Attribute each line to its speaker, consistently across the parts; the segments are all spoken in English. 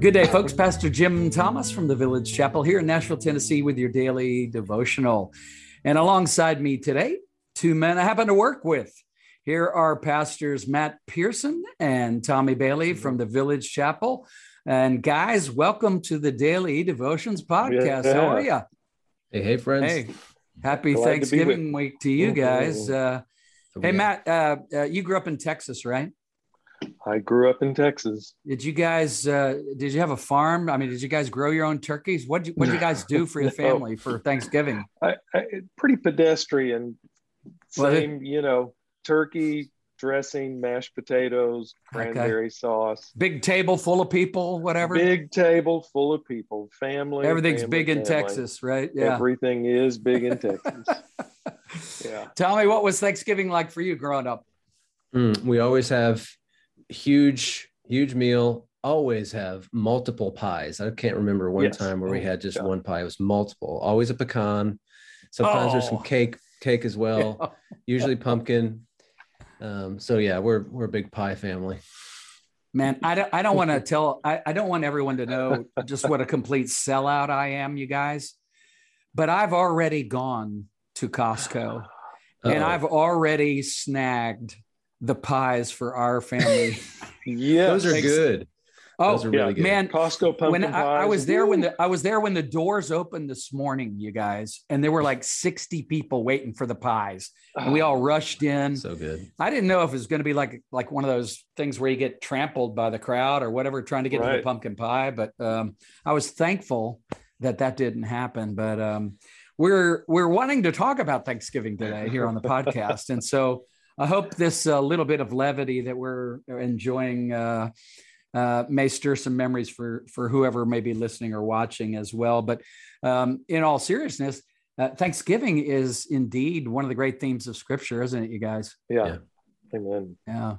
Speaker 1: Good day, folks. Pastor Jim Thomas from the Village Chapel here in Nashville, Tennessee, with your daily devotional. And alongside me today, two men I happen to work with. Here are pastors Matt Pierson and Tommy Bailey from the Village Chapel. And guys, welcome to the Daily Devotions podcast. Yeah. How are you?
Speaker 2: Hey, hey, friends. Hey,
Speaker 1: happy Glad Thanksgiving to week to you guys. Uh, hey, Matt, uh, uh, you grew up in Texas, right?
Speaker 3: I grew up in Texas.
Speaker 1: Did you guys? Uh, did you have a farm? I mean, did you guys grow your own turkeys? What did you, you guys do for your family no. for Thanksgiving?
Speaker 3: I, I, pretty pedestrian. Same, well, you know, turkey dressing, mashed potatoes, cranberry okay. sauce.
Speaker 1: Big table full of people, whatever.
Speaker 3: Big table full of people, family.
Speaker 1: Everything's
Speaker 3: family,
Speaker 1: big in
Speaker 3: family.
Speaker 1: Texas, right? Yeah.
Speaker 3: Everything is big in Texas.
Speaker 1: yeah. Tell me, what was Thanksgiving like for you growing up?
Speaker 2: Mm, we always have huge, huge meal. Always have multiple pies. I can't remember one yes. time where we had just yeah. one pie. It was multiple. Always a pecan. Sometimes oh. there's some oh. cake, cake as well. Yeah. Usually pumpkin. Um, so yeah, we're we're a big pie family.
Speaker 1: Man, I don't I don't want to tell I, I don't want everyone to know just what a complete sellout I am, you guys. But I've already gone to Costco Uh-oh. and I've already snagged the pies for our family.
Speaker 2: yeah, those are good.
Speaker 1: Oh those are really yeah. good. man, Costco pumpkin when I, I, was there Woo. when the I was there when the doors opened this morning, you guys, and there were like sixty people waiting for the pies, and we all rushed in.
Speaker 2: So good.
Speaker 1: I didn't know if it was going to be like like one of those things where you get trampled by the crowd or whatever, trying to get right. to the pumpkin pie. But um, I was thankful that that didn't happen. But um, we're we're wanting to talk about Thanksgiving today here on the podcast, and so I hope this uh, little bit of levity that we're enjoying uh, uh, may stir some memories for for whoever may be listening or watching as well. But um, in all seriousness, uh, Thanksgiving is indeed one of the great themes of Scripture, isn't it, you guys?
Speaker 3: Yeah. yeah. Amen.
Speaker 1: Yeah.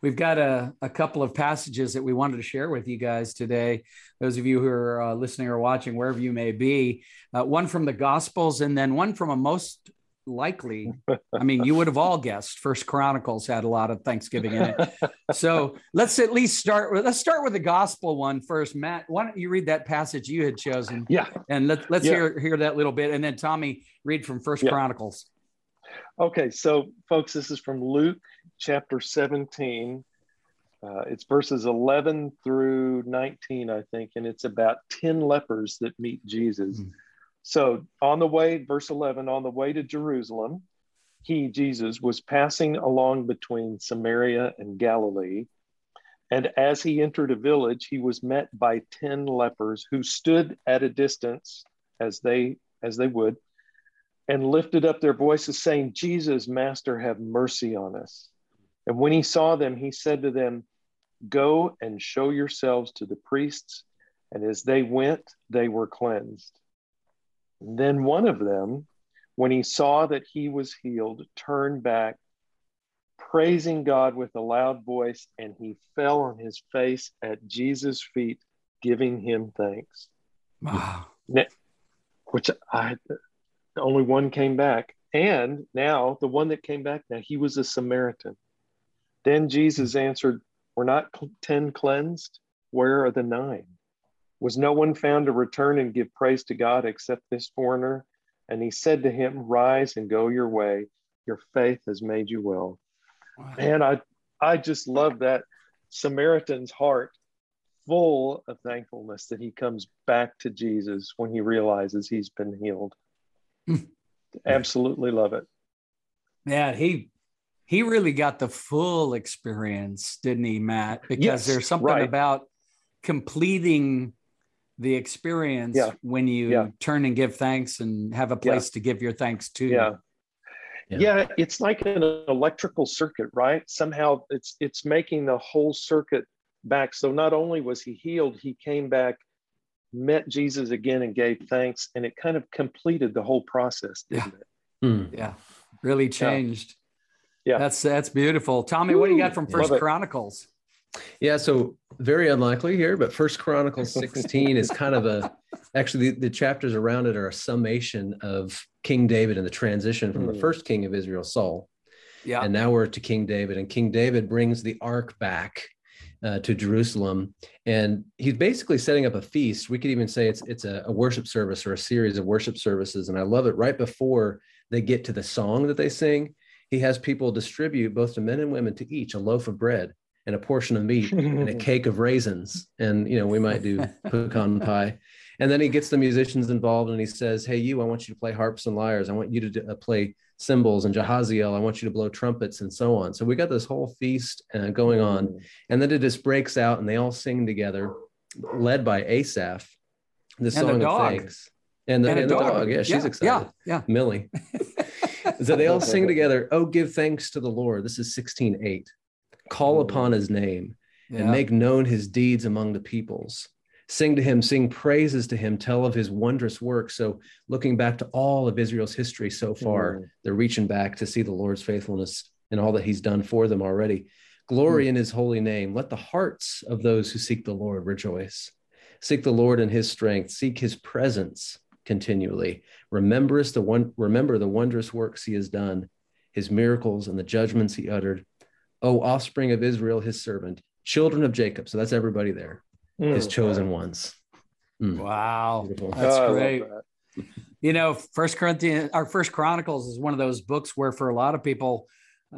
Speaker 1: We've got a, a couple of passages that we wanted to share with you guys today. Those of you who are uh, listening or watching, wherever you may be, uh, one from the Gospels and then one from a most likely i mean you would have all guessed first chronicles had a lot of thanksgiving in it. So let's at least start with let's start with the gospel one first. Matt why don't you read that passage you had chosen?
Speaker 3: Yeah.
Speaker 1: And let, let's yeah. hear hear that little bit. And then tommy read from first yeah. chronicles.
Speaker 3: Okay. So folks this is from luke chapter 17 uh, it's verses 11 through 19 i think. And it's about 10 lepers that meet jesus. Mm so on the way, verse 11, on the way to Jerusalem, he, Jesus, was passing along between Samaria and Galilee. And as he entered a village, he was met by 10 lepers who stood at a distance as they as they would and lifted up their voices saying, "Jesus, master, have mercy on us." And when he saw them, he said to them, "Go and show yourselves to the priests." And as they went, they were cleansed. Then one of them, when he saw that he was healed, turned back, praising God with a loud voice, and he fell on his face at Jesus' feet, giving him thanks.
Speaker 1: Wow.
Speaker 3: Which I, the only one came back. And now the one that came back, now he was a Samaritan. Then Jesus hmm. answered, Were not 10 cleansed? Where are the nine? Was no one found to return and give praise to God except this foreigner? And he said to him, Rise and go your way. Your faith has made you well. Wow. And I, I just love that Samaritan's heart full of thankfulness that he comes back to Jesus when he realizes he's been healed. Hmm. Absolutely love it.
Speaker 1: Yeah, he he really got the full experience, didn't he, Matt? Because yes, there's something right. about completing the experience yeah. when you yeah. turn and give thanks and have a place yeah. to give your thanks to.
Speaker 3: Yeah. yeah. it's like an electrical circuit, right? Somehow it's it's making the whole circuit back. So not only was he healed, he came back, met Jesus again and gave thanks, and it kind of completed the whole process, didn't it?
Speaker 1: Mm. Yeah. Really changed. Yeah. That's that's beautiful. Tommy, what do you got from First Chronicles?
Speaker 2: Yeah, so very unlikely here, but First Chronicles 16 is kind of a actually the, the, chapters around it are a summation of King David and the transition from mm. the hmm. first king of Israel, Saul. Yeah. And now we're to King David, and King David brings the ark back. uh, to Jerusalem, and he's basically setting up a feast. We could even say it's it's a, a, worship service or a series of worship services, and I love it. Right before they get to the song that they sing, he has people distribute both to men and women to each a loaf of bread and a portion of meat and a cake of raisins, and you know we might do pecan pie. And then he gets the musicians involved, and he says, "Hey, you, I want you to play harps and lyres. I want you to uh, play." cymbals and Jahaziel, I want you to blow trumpets and so on. So we got this whole feast uh, going on. Mm. And then it just breaks out and they all sing together, led by Asaph, the song of thanks. And the, and, and the dog. dog. Yeah, she's
Speaker 1: yeah,
Speaker 2: excited.
Speaker 1: Yeah, yeah.
Speaker 2: Millie. so they all sing together, Oh, give thanks to the Lord. This is 16 8. Call upon his name yeah. and make known his deeds among the peoples sing to him, sing praises to him, tell of his wondrous work. So, looking back to all of Israel's history so far, mm. they're reaching back to see the Lord's faithfulness and all that he's done for them already. Glory mm. in his holy name. Let the hearts of those who seek the Lord rejoice. Seek the Lord in his strength, seek his presence continually. Remember the one remember the wondrous works he has done, his miracles and the judgments he uttered. O offspring of Israel, his servant, children of Jacob. So that's everybody there mm. his chosen ones.
Speaker 1: Mm. Wow, Beautiful. that's oh, great. That. You know, First Corinthians, our First Chronicles is one of those books where, for a lot of people,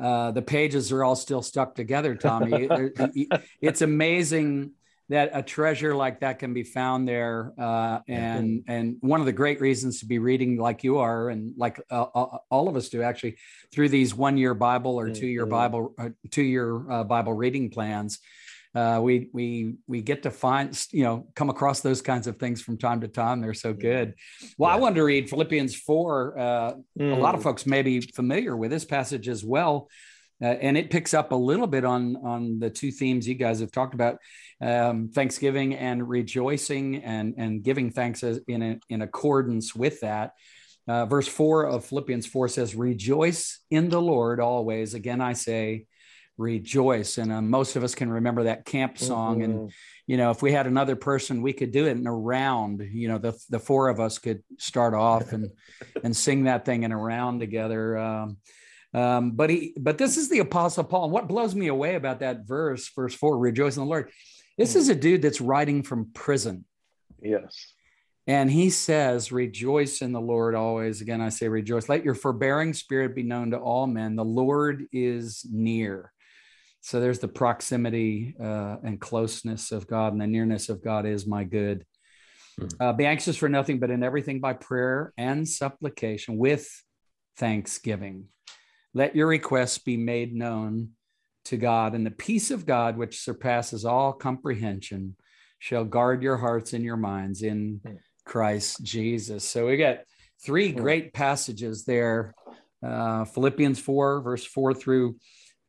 Speaker 1: uh, the pages are all still stuck together. Tommy, it's amazing that a treasure like that can be found there uh, and and one of the great reasons to be reading like you are and like uh, uh all of us do actually through these one year bible or two year bible uh, two year uh, bible reading plans uh, we we we get to find you know come across those kinds of things from time to time. They're so good. Well, yeah. I wanted to read Philippians four. Uh, mm. A lot of mm. folks may be familiar with this passage as well. Uh, and it picks up a little bit on on the two themes you guys have talked about um, thanksgiving and rejoicing and and giving thanks as in a, in accordance with that. Uh, verse 4 of philippians 4 says rejoice in the lord always. Again i say rejoice. And uh, most of us can remember that camp song. Mm-hmm. and you know if we had another person we could do it in a round. You know the, the four of us could start off and and sing that thing in a round together. Um, um, but he but this is the apostle paul and what blows me away about that verse verse four rejoice in the lord this is a dude that's writing from prison
Speaker 3: yes
Speaker 1: and he says, Rejoice in the Lord always. Again, I say, Rejoice. Let your forbearing spirit be known to all men. The Lord is near. So there's the proximity uh, and closeness of God, and the nearness of God is my good. Hmm. Uh, be anxious for nothing, but in everything by prayer and supplication with thanksgiving. Let your requests be made known to God, and the peace of God, which surpasses all comprehension, shall guard your hearts and your minds in hmm. Christ Jesus. So we got three hmm. great passages there uh, Philippians 4, verse 4 through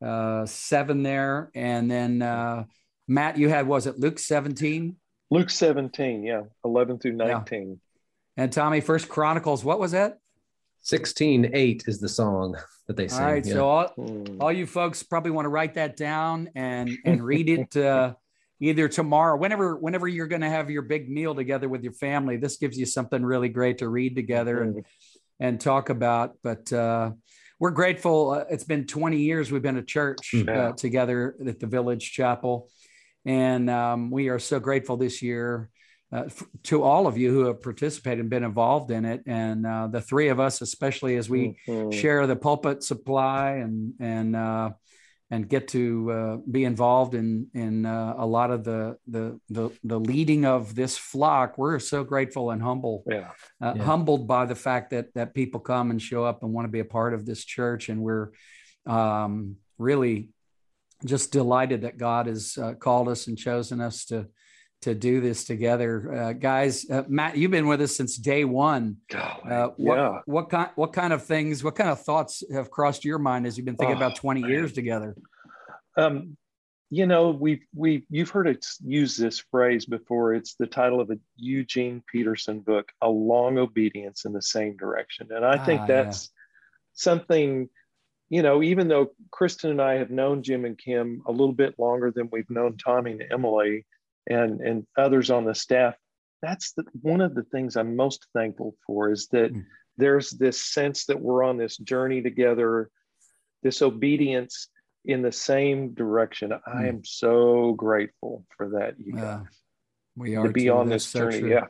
Speaker 1: uh, seven there. And then uh, Matt, you had, was it Luke 17?
Speaker 3: Luke 17, yeah, 11 through 19. Yeah.
Speaker 1: And Tommy, First Chronicles, what was that?
Speaker 2: 16 8 is the song that they sing.
Speaker 1: All right. Yeah. So, all, all, you folks probably want to write that down and, and read it. Uh, either tomorrow whenever whenever you're going to have your big meal together with your family this gives you something really great to read together and and talk about but uh, we're grateful. Uh, it's been 20 years we've been a church mm. uh, together at the Village Chapel, and um, we are so grateful this year uh, f- to all of you who have participated and been involved in it, and uh, the three of us, especially as we mm-hmm. share the pulpit supply and and uh, and get to uh, be involved in in uh, a lot of the, the, the the leading of this flock. We're so grateful and humble,
Speaker 3: yeah.
Speaker 1: Uh, yeah. humbled by the fact that that people come and show up and want to be a part of this church, and we're um, really just delighted that God has uh, called us and chosen us to to do this together, uh, guys. Uh, Matt, you've been with us since day one.
Speaker 3: Uh,
Speaker 1: what,
Speaker 3: yeah.
Speaker 1: what kind what kind of things, what kind of thoughts have crossed your mind as you've been thinking oh, about twenty man. years together?
Speaker 3: Um, you know, we we you've heard it use this phrase before. It's the title of a Eugene Peterson book, "A Long Obedience in the Same Direction," and I think ah, that's yeah. something. You know, even though Kristen and I have known Jim and Kim a little bit longer than we've known Tommy and Emily, and and others on the staff that's the, one of the things i'm most thankful for is that mm. there's this sense that we're on this journey together this obedience in the same direction. I hmm. am so grateful for that, you guys.
Speaker 1: we are
Speaker 3: to be on this journey.
Speaker 1: True.
Speaker 3: Yeah.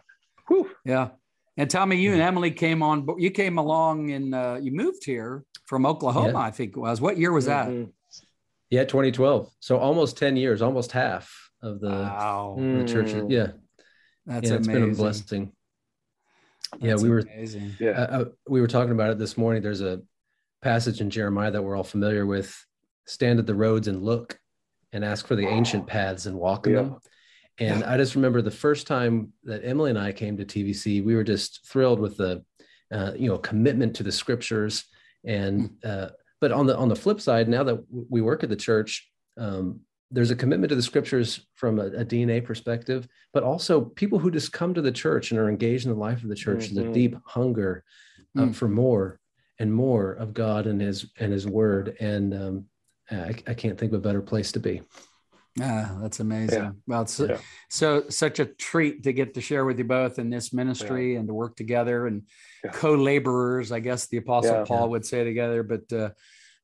Speaker 1: Whew. Yeah. And Tommy, you and Emily came on. You came along and uh, you moved here from Oklahoma. Yeah. I think it was. What year was that? Mm-hmm.
Speaker 2: Yeah, 2012. So almost 10 years, almost half of the, wow. the church. Yeah,
Speaker 1: that's
Speaker 2: yeah,
Speaker 1: it's
Speaker 2: been a blessing.
Speaker 1: That's yeah,
Speaker 2: we were
Speaker 1: amazing.
Speaker 2: Yeah, uh, uh, we were talking about it this morning. There's a passage in Jeremiah that we're all familiar with. Stand at the roads and look, and ask for the ancient paths and walk in yeah. them. And yeah. I just remember the first time that Emily and I came to TVC, we were just thrilled with the, uh, you know, commitment to the scriptures. And hmm. uh, but on the on the flip side, now that we work at the church, um, there's a commitment to the scriptures from a, a, DNA perspective, but also people who just come to the church and are engaged in the life of the church. Mm-hmm. There's a deep hunger uh, mm. for more and more of God and His and His Word, and um, I, I, can't think of a better place to be.
Speaker 1: Ah, that's amazing. Yeah. Well, it's yeah. so such a treat to get to share with you both in this ministry yeah. and to work together and co-laborers. I guess the Apostle Paul would say together, but. Uh,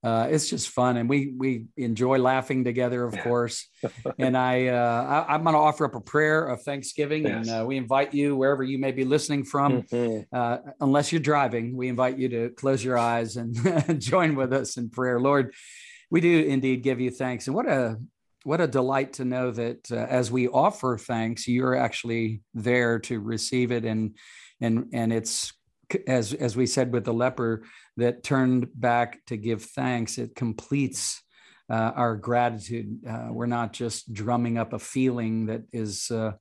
Speaker 1: uh, it's just fun, and we we enjoy laughing together, of course. and I, uh, I am going to offer up a prayer of thanksgiving, yes. and uh, we invite you wherever you may be listening from, mm-hmm. Uh, unless you're driving, we invite you to close your eyes and join with us in prayer. Lord, we do indeed give you thanks, and what a what a delight to know that uh, as we offer thanks, you're actually there to receive it, and and and it's as as we said with the leper that turned back to give thanks it completes uh, our gratitude. Uh, we're not just drumming up a feeling that is uh,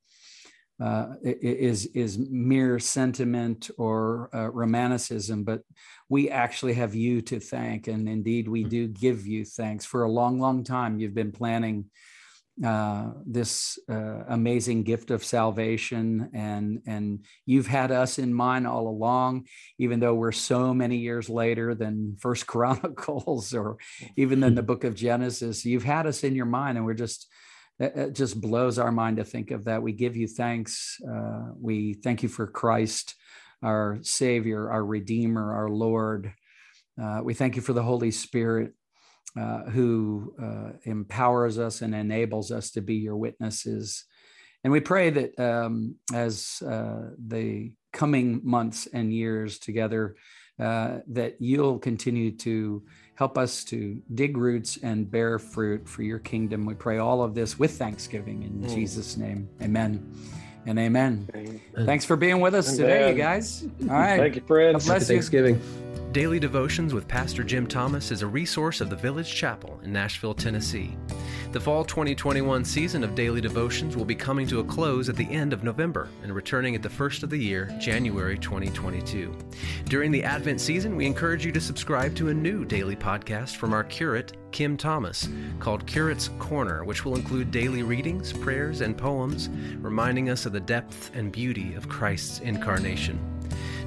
Speaker 1: uh is is mere sentiment or uh, romanticism, but we actually have you to thank, and indeed we do give you thanks. For a long, long time, you've been planning uh, this uh, amazing gift of salvation. And and you've had us in mind all along even though we're so many years later than first chronicles or even than the book of genesis you've had us in your mind. And we're just it just blows our mind to think of that. We give you thanks. Uh, we thank you for christ our savior our redeemer our lord. Uh, we thank you for the holy spirit uh, who uh, empowers us and enables us to be your witnesses. And we pray that um, as uh, the coming months and years together, uh, that you'll continue to help us to dig roots and bear fruit for your kingdom. We pray all of this with thanksgiving in mm. Jesus' name. Amen and amen. amen. Thanks for being with us amen. today, you guys. All right.
Speaker 3: Thank you, friends.
Speaker 2: God bless Happy Thanksgiving.
Speaker 4: Daily Devotions with Pastor Jim Thomas is a resource of the Village Chapel in Nashville, Tennessee. The fall 2021 season of Daily Devotions will be coming to a close at the end of November and returning at the first of the year, January 2022. During the Advent season, we encourage you to subscribe to a new daily podcast from our curate, Kim Thomas, called Curate's Corner, which will include daily readings, prayers, and poems, reminding us of the depth and beauty of Christ's incarnation.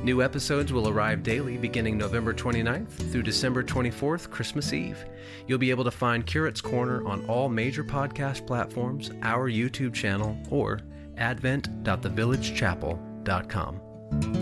Speaker 4: New episodes will arrive daily beginning November 29th through December 24th, Christmas Eve. You'll be able to find Curate's Corner on all major podcast platforms, our YouTube channel, or advent.thevillagechapel.com.